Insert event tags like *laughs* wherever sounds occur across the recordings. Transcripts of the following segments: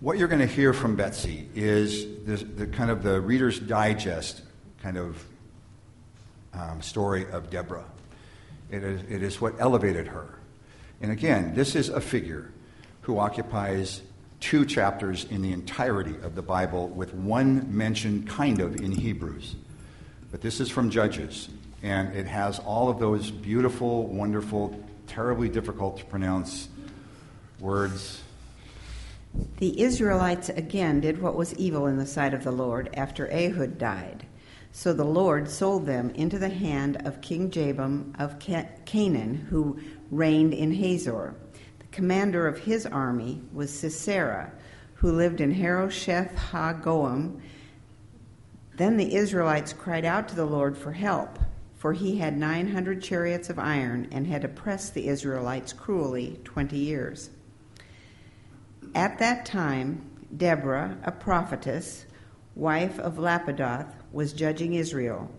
What you're going to hear from Betsy is the, the kind of the Reader's Digest kind of um, story of Deborah. It is, it is what elevated her. And again, this is a figure who occupies two chapters in the entirety of the Bible, with one mention kind of in Hebrews. But this is from Judges, and it has all of those beautiful, wonderful, terribly difficult to pronounce words. The Israelites again did what was evil in the sight of the Lord after Ehud died. So the Lord sold them into the hand of King Jabin of Canaan, who reigned in Hazor. The commander of his army was Sisera, who lived in Harosheth HaGoim. Then the Israelites cried out to the Lord for help, for he had 900 chariots of iron and had oppressed the Israelites cruelly 20 years. At that time, Deborah, a prophetess, wife of Lapidoth, was judging Israel.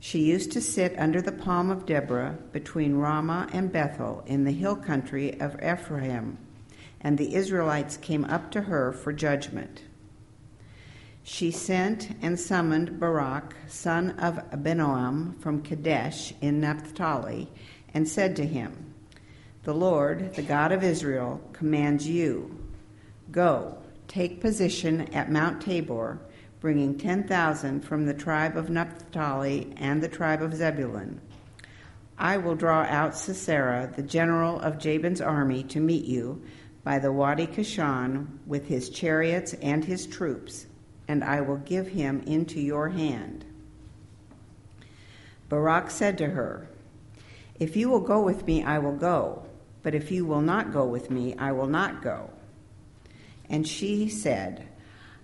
She used to sit under the palm of Deborah between Ramah and Bethel in the hill country of Ephraim, and the Israelites came up to her for judgment. She sent and summoned Barak, son of Abinoam, from Kadesh in Naphtali, and said to him, The Lord, the God of Israel, commands you Go, take position at Mount Tabor bringing 10,000 from the tribe of Naphtali and the tribe of Zebulun. I will draw out Sisera, the general of Jabin's army, to meet you by the Wadi Kishon with his chariots and his troops, and I will give him into your hand. Barak said to her, If you will go with me, I will go, but if you will not go with me, I will not go. And she said,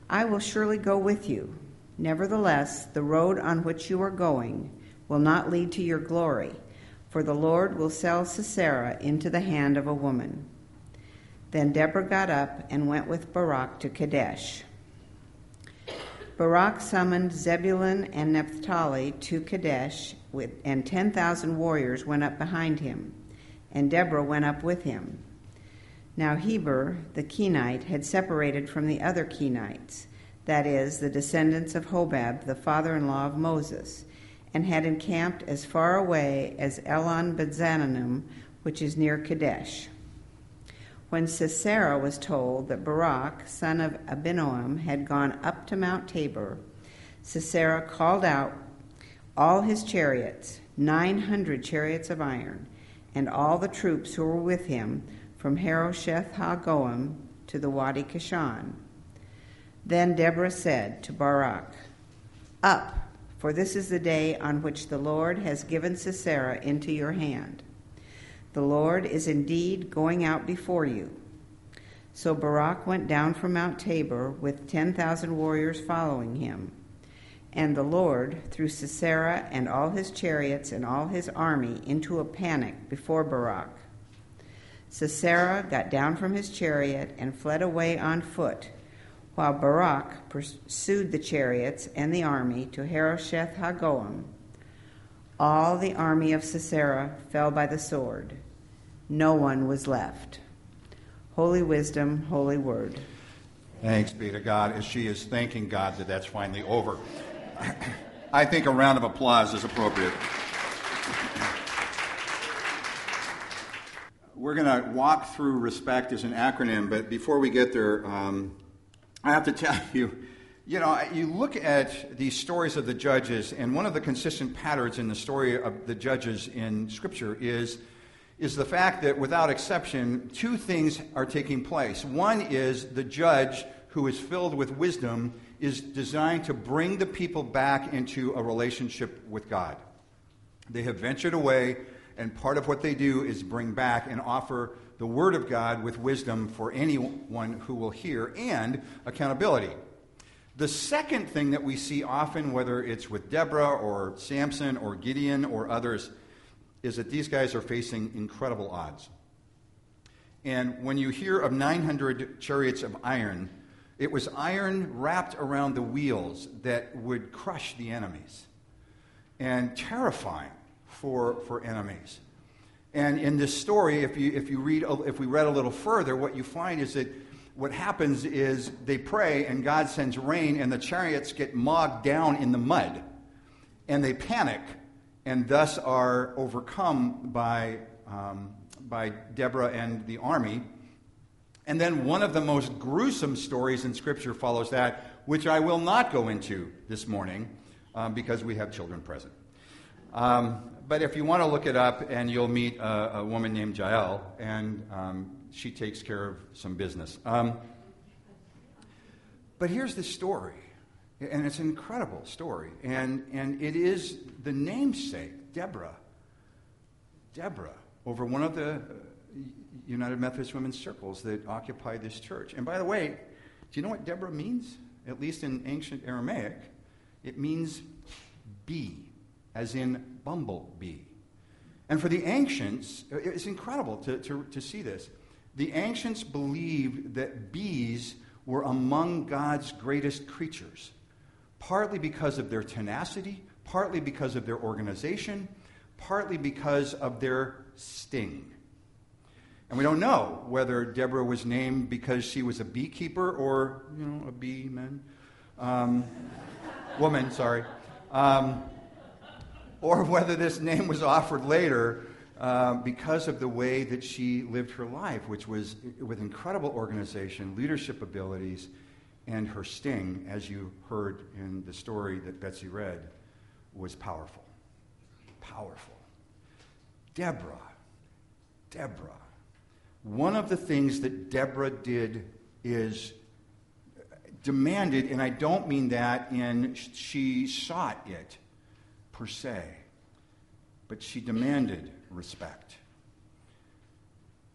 I will surely go with you. Nevertheless, the road on which you are going will not lead to your glory, for the Lord will sell Sisera into the hand of a woman. Then Deborah got up and went with Barak to Kadesh. Barak summoned Zebulun and Naphtali to Kadesh, with, and 10,000 warriors went up behind him, and Deborah went up with him. Now Heber, the Kenite, had separated from the other Kenites, that is, the descendants of Hobab, the father in law of Moses, and had encamped as far away as Elon Bezanim, which is near Kadesh. When Sisera was told that Barak, son of Abinoam, had gone up to Mount Tabor, Sisera called out all his chariots, 900 chariots of iron, and all the troops who were with him from Harosheth Hagoim to the Wadi Kishon. Then Deborah said to Barak, Up, for this is the day on which the Lord has given Sisera into your hand. The Lord is indeed going out before you. So Barak went down from Mount Tabor with 10,000 warriors following him. And the Lord threw Sisera and all his chariots and all his army into a panic before Barak. Sisera got down from his chariot and fled away on foot, while Barak pursued the chariots and the army to Harosheth Hagoim. All the army of Sisera fell by the sword. No one was left. Holy wisdom, holy word. Thanks be to God as she is thanking God that that's finally over. I think a round of applause is appropriate. We're going to walk through respect as an acronym, but before we get there, um, I have to tell *laughs* you, you know, you look at these stories of the judges, and one of the consistent patterns in the story of the judges in Scripture is, is the fact that, without exception, two things are taking place. One is the judge who is filled with wisdom is designed to bring the people back into a relationship with God. They have ventured away and part of what they do is bring back and offer the Word of God with wisdom for anyone who will hear and accountability. The second thing that we see often, whether it's with Deborah or Samson or Gideon or others, is that these guys are facing incredible odds. And when you hear of 900 chariots of iron, it was iron wrapped around the wheels that would crush the enemies and terrifying for, for enemies. And in this story, if, you, if, you read, if we read a little further, what you find is that what happens is they pray and God sends rain, and the chariots get mogged down in the mud. And they panic and thus are overcome by, um, by Deborah and the army. And then one of the most gruesome stories in Scripture follows that, which I will not go into this morning um, because we have children present. Um, but if you want to look it up, and you'll meet a, a woman named Jael, and um, she takes care of some business. Um, but here's the story, and it's an incredible story, and, and it is the namesake, Deborah. Deborah, over one of the United Methodist Women's circles that occupy this church. And by the way, do you know what Deborah means? At least in ancient Aramaic, it means bee as in bumblebee. And for the ancients, it's incredible to, to, to see this. The ancients believed that bees were among God's greatest creatures, partly because of their tenacity, partly because of their organization, partly because of their sting. And we don't know whether Deborah was named because she was a beekeeper or, you know, a bee man. Um, woman, sorry. Um, or whether this name was offered later uh, because of the way that she lived her life, which was with incredible organization, leadership abilities, and her sting, as you heard in the story that Betsy read, was powerful. Powerful. Deborah. Deborah. One of the things that Deborah did is demanded, and I don't mean that in she sought it per se, but she demanded respect.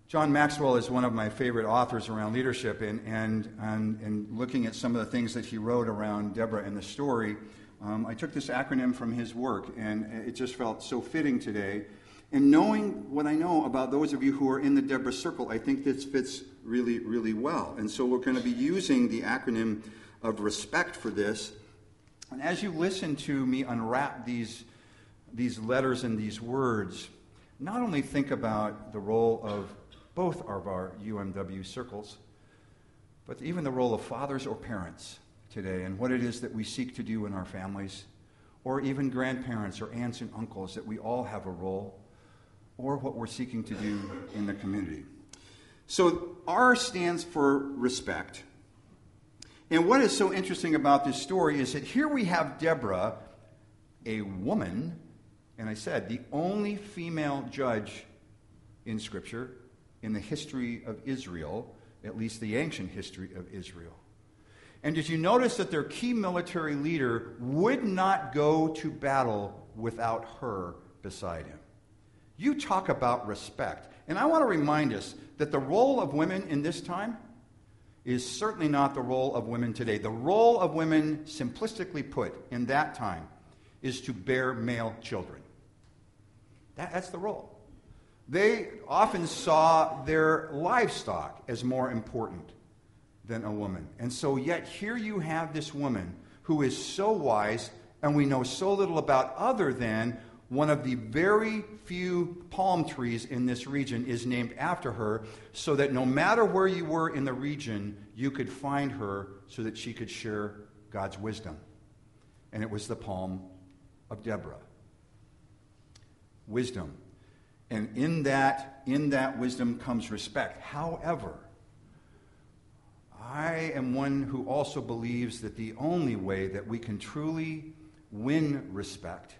John Maxwell is one of my favorite authors around leadership, and, and, and, and looking at some of the things that he wrote around Deborah and the story, um, I took this acronym from his work, and it just felt so fitting today. And knowing what I know about those of you who are in the Deborah Circle, I think this fits really, really well. And so we're going to be using the acronym of respect for this. And as you listen to me unwrap these, these letters and these words, not only think about the role of both of our UMW circles, but even the role of fathers or parents today and what it is that we seek to do in our families, or even grandparents or aunts and uncles, that we all have a role, or what we're seeking to do in the community. So, R stands for respect. And what is so interesting about this story is that here we have Deborah, a woman, and I said, the only female judge in Scripture in the history of Israel, at least the ancient history of Israel. And did you notice that their key military leader would not go to battle without her beside him? You talk about respect. And I want to remind us that the role of women in this time is certainly not the role of women today. The role of women, simplistically put, in that time, is to bear male children. That, that's the role. They often saw their livestock as more important than a woman. And so, yet, here you have this woman who is so wise, and we know so little about other than one of the very few palm trees in this region is named after her, so that no matter where you were in the region, you could find her so that she could share God's wisdom. And it was the palm of Deborah. Wisdom. And in that, in that wisdom comes respect. However, I am one who also believes that the only way that we can truly win respect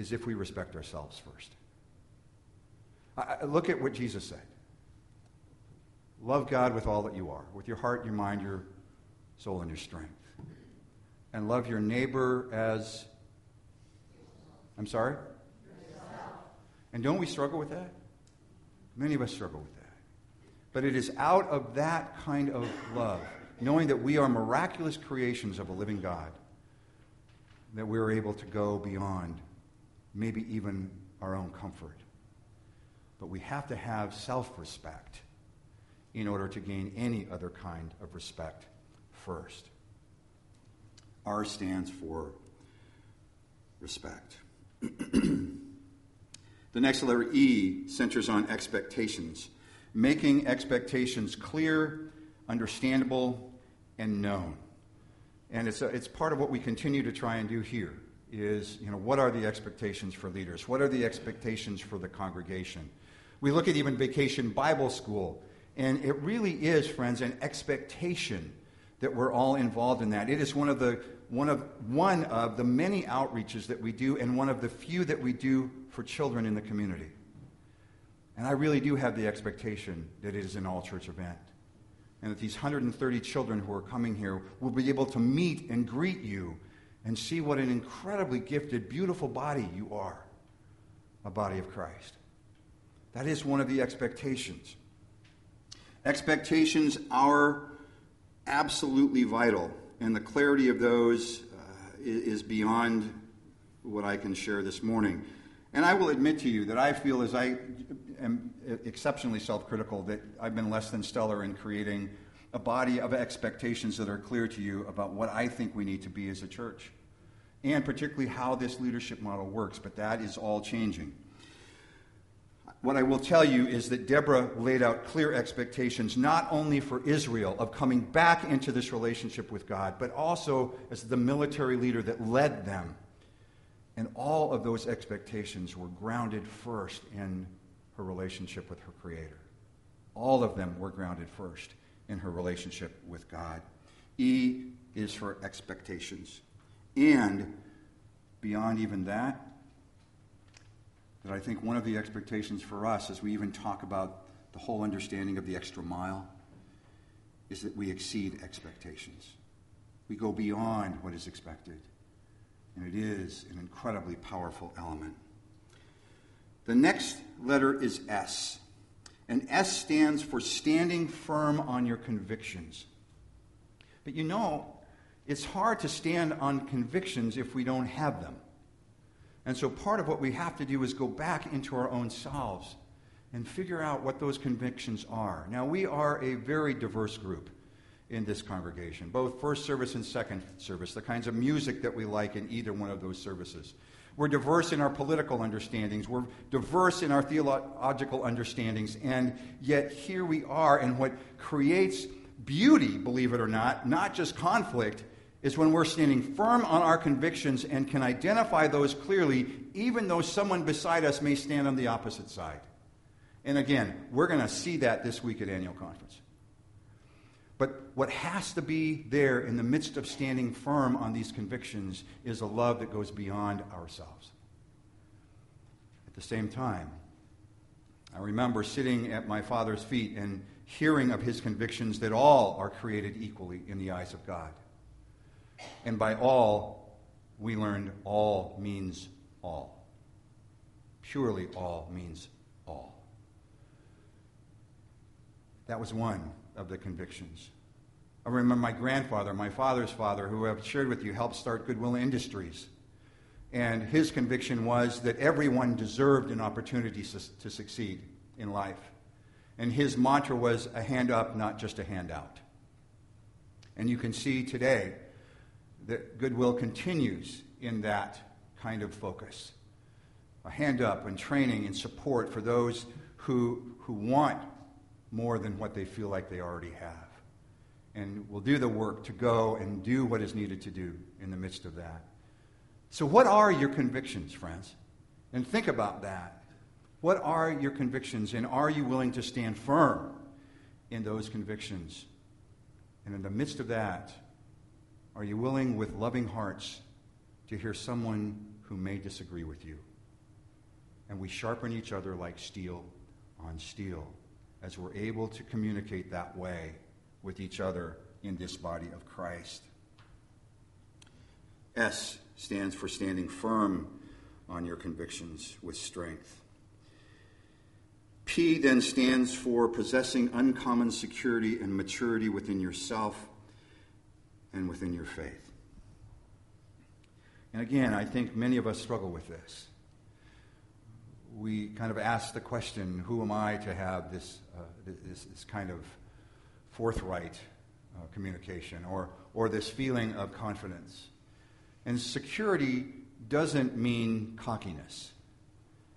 is if we respect ourselves first. I, look at what Jesus said Love God with all that you are, with your heart, your mind, your soul, and your strength. And love your neighbor as. I'm sorry? And don't we struggle with that? Many of us struggle with that. But it is out of that kind of love, knowing that we are miraculous creations of a living God, that we're able to go beyond maybe even our own comfort. But we have to have self respect in order to gain any other kind of respect first. R stands for respect. *clears throat* the next letter, E, centers on expectations. making expectations clear, understandable, and known. And it's, a, it's part of what we continue to try and do here is, you know, what are the expectations for leaders? What are the expectations for the congregation? We look at even Vacation Bible School, and it really is, friends, an expectation that we're all involved in that. It is one of the one of one of the many outreaches that we do and one of the few that we do for children in the community. And I really do have the expectation that it is an all church event. And that these 130 children who are coming here will be able to meet and greet you and see what an incredibly gifted, beautiful body you are a body of Christ. That is one of the expectations. Expectations are absolutely vital, and the clarity of those uh, is beyond what I can share this morning. And I will admit to you that I feel, as I am exceptionally self critical, that I've been less than stellar in creating a body of expectations that are clear to you about what I think we need to be as a church, and particularly how this leadership model works. But that is all changing. What I will tell you is that Deborah laid out clear expectations not only for Israel of coming back into this relationship with God, but also as the military leader that led them. And all of those expectations were grounded first in her relationship with her Creator. All of them were grounded first in her relationship with God. E is for expectations. And beyond even that, that I think one of the expectations for us as we even talk about the whole understanding of the extra mile is that we exceed expectations. We go beyond what is expected. And it is an incredibly powerful element. The next letter is S. And S stands for standing firm on your convictions. But you know, it's hard to stand on convictions if we don't have them. And so part of what we have to do is go back into our own selves and figure out what those convictions are. Now, we are a very diverse group in this congregation, both first service and second service, the kinds of music that we like in either one of those services. We're diverse in our political understandings. We're diverse in our theological understandings. And yet, here we are, and what creates beauty, believe it or not, not just conflict, is when we're standing firm on our convictions and can identify those clearly, even though someone beside us may stand on the opposite side. And again, we're going to see that this week at annual conference. But what has to be there in the midst of standing firm on these convictions is a love that goes beyond ourselves. At the same time, I remember sitting at my father's feet and hearing of his convictions that all are created equally in the eyes of God. And by all, we learned all means all. Purely all means all. That was one of the convictions. I remember my grandfather, my father's father, who I've shared with you, helped start Goodwill Industries. And his conviction was that everyone deserved an opportunity to succeed in life. And his mantra was a hand up, not just a handout. And you can see today that Goodwill continues in that kind of focus. A hand up and training and support for those who, who want more than what they feel like they already have. And will do the work to go and do what is needed to do in the midst of that. So, what are your convictions, friends? And think about that. What are your convictions, and are you willing to stand firm in those convictions? And in the midst of that, are you willing with loving hearts to hear someone who may disagree with you? And we sharpen each other like steel on steel as we're able to communicate that way with each other in this body of Christ. S stands for standing firm on your convictions with strength. P then stands for possessing uncommon security and maturity within yourself and within your faith. And again, I think many of us struggle with this. We kind of ask the question who am I to have this, uh, this, this, kind of forthright uh, communication or, or this feeling of confidence? And security doesn't mean cockiness.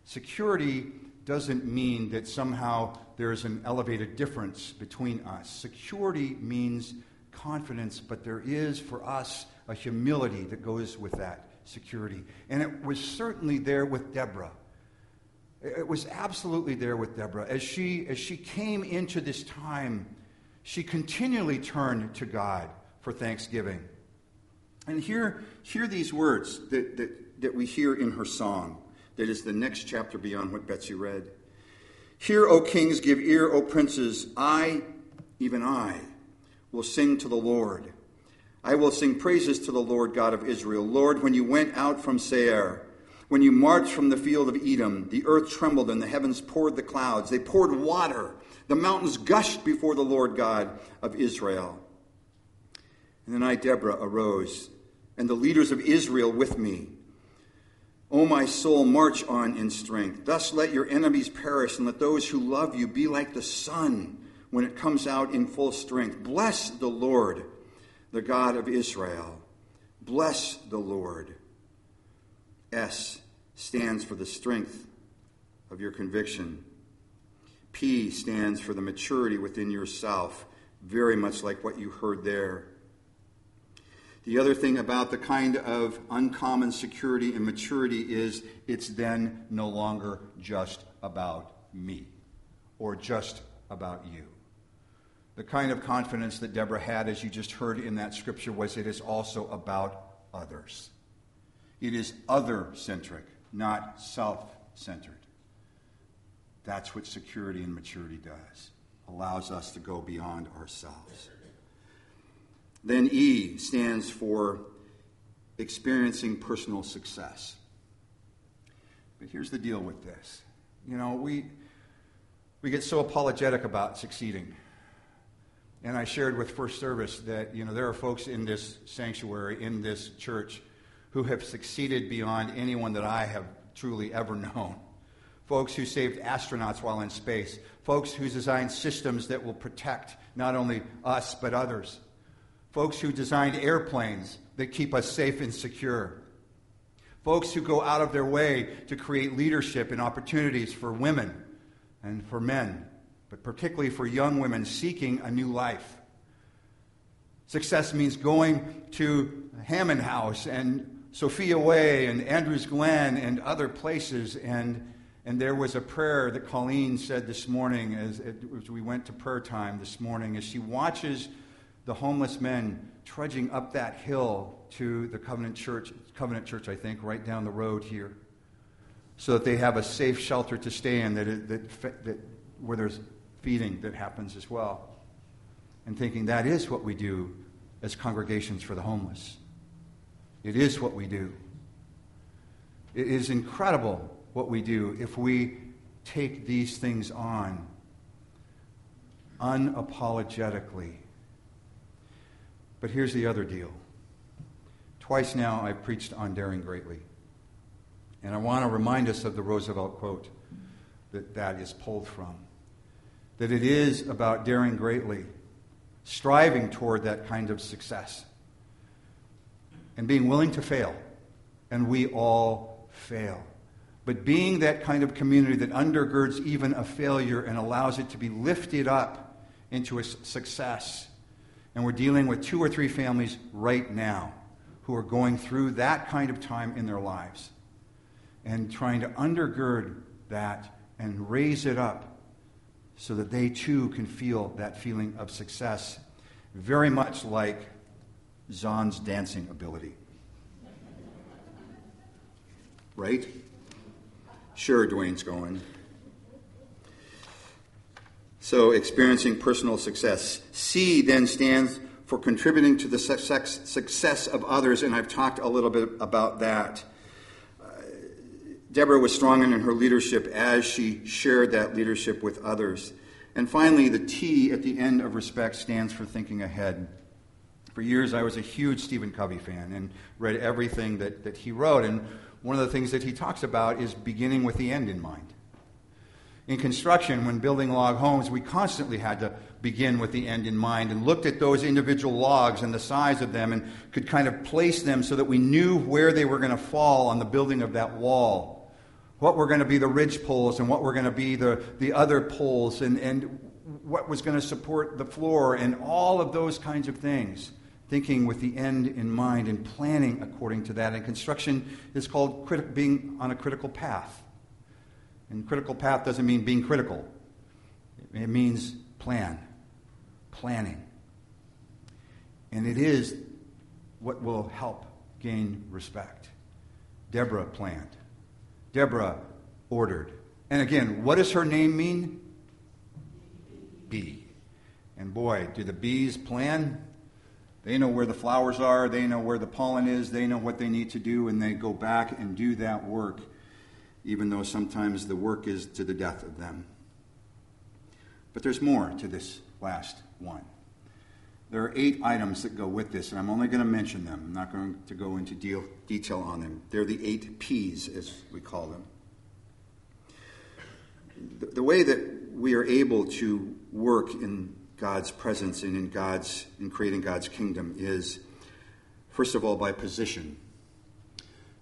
Security doesn't mean that somehow there's an elevated difference between us. Security means confidence, but there is for us a humility that goes with that security. And it was certainly there with Deborah. It was absolutely there with Deborah. As she, as she came into this time, she continually turned to God for thanksgiving. And hear, hear these words that, that, that we hear in her song, that is the next chapter beyond what Betsy read. Hear, O kings, give ear, O princes. I, even I, will sing to the Lord. I will sing praises to the Lord God of Israel. Lord, when you went out from Seir, when you marched from the field of Edom, the earth trembled and the heavens poured the clouds. They poured water. The mountains gushed before the Lord God of Israel. And then I, Deborah, arose, and the leaders of Israel with me. O my soul, march on in strength. Thus let your enemies perish, and let those who love you be like the sun when it comes out in full strength. Bless the Lord, the God of Israel. Bless the Lord. S stands for the strength of your conviction. P stands for the maturity within yourself, very much like what you heard there. The other thing about the kind of uncommon security and maturity is it's then no longer just about me or just about you. The kind of confidence that Deborah had, as you just heard in that scripture, was it is also about others. It is other centric, not self centered. That's what security and maturity does, allows us to go beyond ourselves. Then E stands for experiencing personal success. But here's the deal with this. You know, we, we get so apologetic about succeeding. And I shared with First Service that, you know, there are folks in this sanctuary, in this church, who have succeeded beyond anyone that I have truly ever known. Folks who saved astronauts while in space. Folks who designed systems that will protect not only us, but others folks who designed airplanes that keep us safe and secure, folks who go out of their way to create leadership and opportunities for women and for men, but particularly for young women seeking a new life. Success means going to Hammond House and Sophia Way and Andrews Glen and other places. And, and there was a prayer that Colleen said this morning as, as we went to prayer time this morning as she watches the homeless men trudging up that hill to the Covenant Church, Covenant Church, I think, right down the road here, so that they have a safe shelter to stay in that, that, that, where there's feeding that happens as well. And thinking that is what we do as congregations for the homeless. It is what we do. It is incredible what we do if we take these things on unapologetically but here's the other deal. Twice now I've preached on daring greatly. And I want to remind us of the Roosevelt quote that that is pulled from. That it is about daring greatly, striving toward that kind of success, and being willing to fail. And we all fail. But being that kind of community that undergirds even a failure and allows it to be lifted up into a success and we're dealing with two or three families right now who are going through that kind of time in their lives and trying to undergird that and raise it up so that they too can feel that feeling of success, very much like Zahn's dancing ability. Right? Sure, Dwayne's going. So, experiencing personal success. C then stands for contributing to the success of others, and I've talked a little bit about that. Deborah was strong in her leadership as she shared that leadership with others. And finally, the T at the end of respect stands for thinking ahead. For years, I was a huge Stephen Covey fan and read everything that, that he wrote. And one of the things that he talks about is beginning with the end in mind. In construction, when building log homes, we constantly had to begin with the end in mind and looked at those individual logs and the size of them and could kind of place them so that we knew where they were going to fall on the building of that wall what were going to be the ridge poles and what were going to be the, the other poles and, and what was going to support the floor and all of those kinds of things thinking with the end in mind and planning according to that. And construction is called being on a critical path. And critical path doesn't mean being critical, it means plan, planning. And it is what will help gain respect. Deborah planned, Deborah ordered. And again, what does her name mean? Bee. And boy, do the bees plan? They know where the flowers are, they know where the pollen is, they know what they need to do, and they go back and do that work, even though sometimes the work is to the death of them. But there's more to this last one. There are eight items that go with this, and I'm only going to mention them. I'm not going to go into deal, detail on them. They're the eight P's, as we call them. The, the way that we are able to work in God's presence and in God's in creating God's kingdom is first of all by position.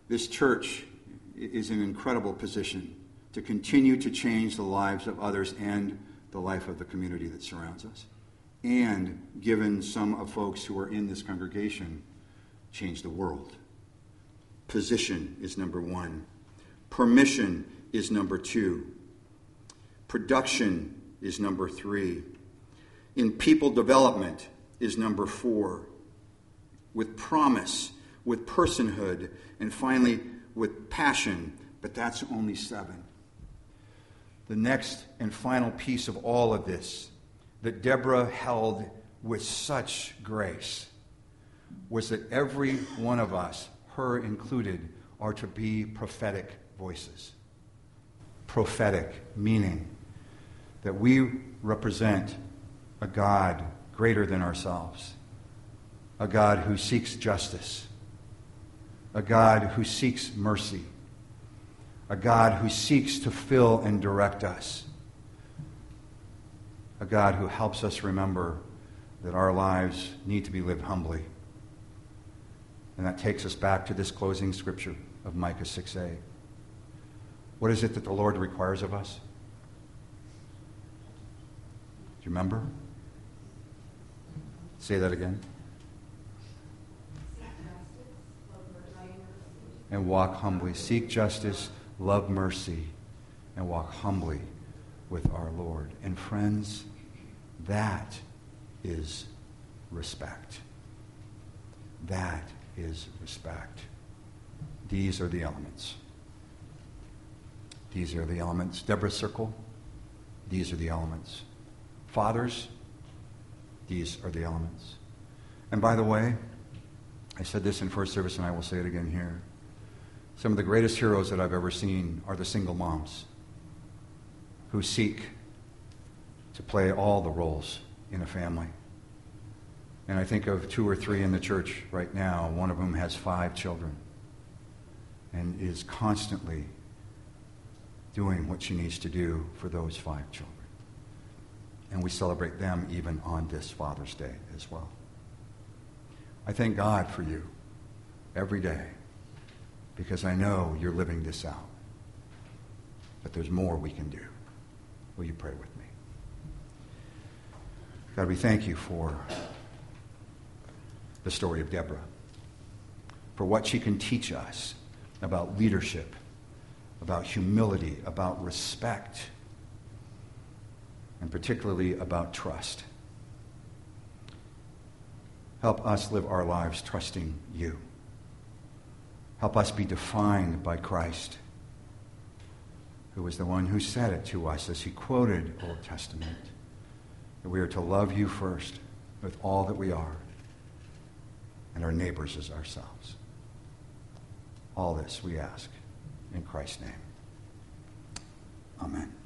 This church is an incredible position to continue to change the lives of others and the life of the community that surrounds us. And given some of folks who are in this congregation, change the world. Position is number one. Permission is number two. Production is number three in people development is number four, with promise, with personhood, and finally with passion, but that's only seven. The next and final piece of all of this that Deborah held with such grace was that every one of us, her included, are to be prophetic voices. Prophetic, meaning that we represent a God greater than ourselves, a God who seeks justice, a God who seeks mercy, a God who seeks to fill and direct us, a God who helps us remember that our lives need to be lived humbly. And that takes us back to this closing scripture of Micah 6a. What is it that the Lord requires of us? Do you remember? Say that again. And walk humbly. Seek justice, love mercy, and walk humbly with our Lord. And friends, that is respect. That is respect. These are the elements. These are the elements. Deborah Circle, these are the elements. Fathers, these are the elements. And by the way, I said this in first service and I will say it again here. Some of the greatest heroes that I've ever seen are the single moms who seek to play all the roles in a family. And I think of two or three in the church right now, one of whom has five children and is constantly doing what she needs to do for those five children. And we celebrate them even on this Father's Day as well. I thank God for you every day because I know you're living this out. But there's more we can do. Will you pray with me? God, we thank you for the story of Deborah, for what she can teach us about leadership, about humility, about respect and particularly about trust. Help us live our lives trusting you. Help us be defined by Christ, who was the one who said it to us as he quoted Old Testament, that we are to love you first with all that we are, and our neighbors as ourselves. All this we ask in Christ's name. Amen.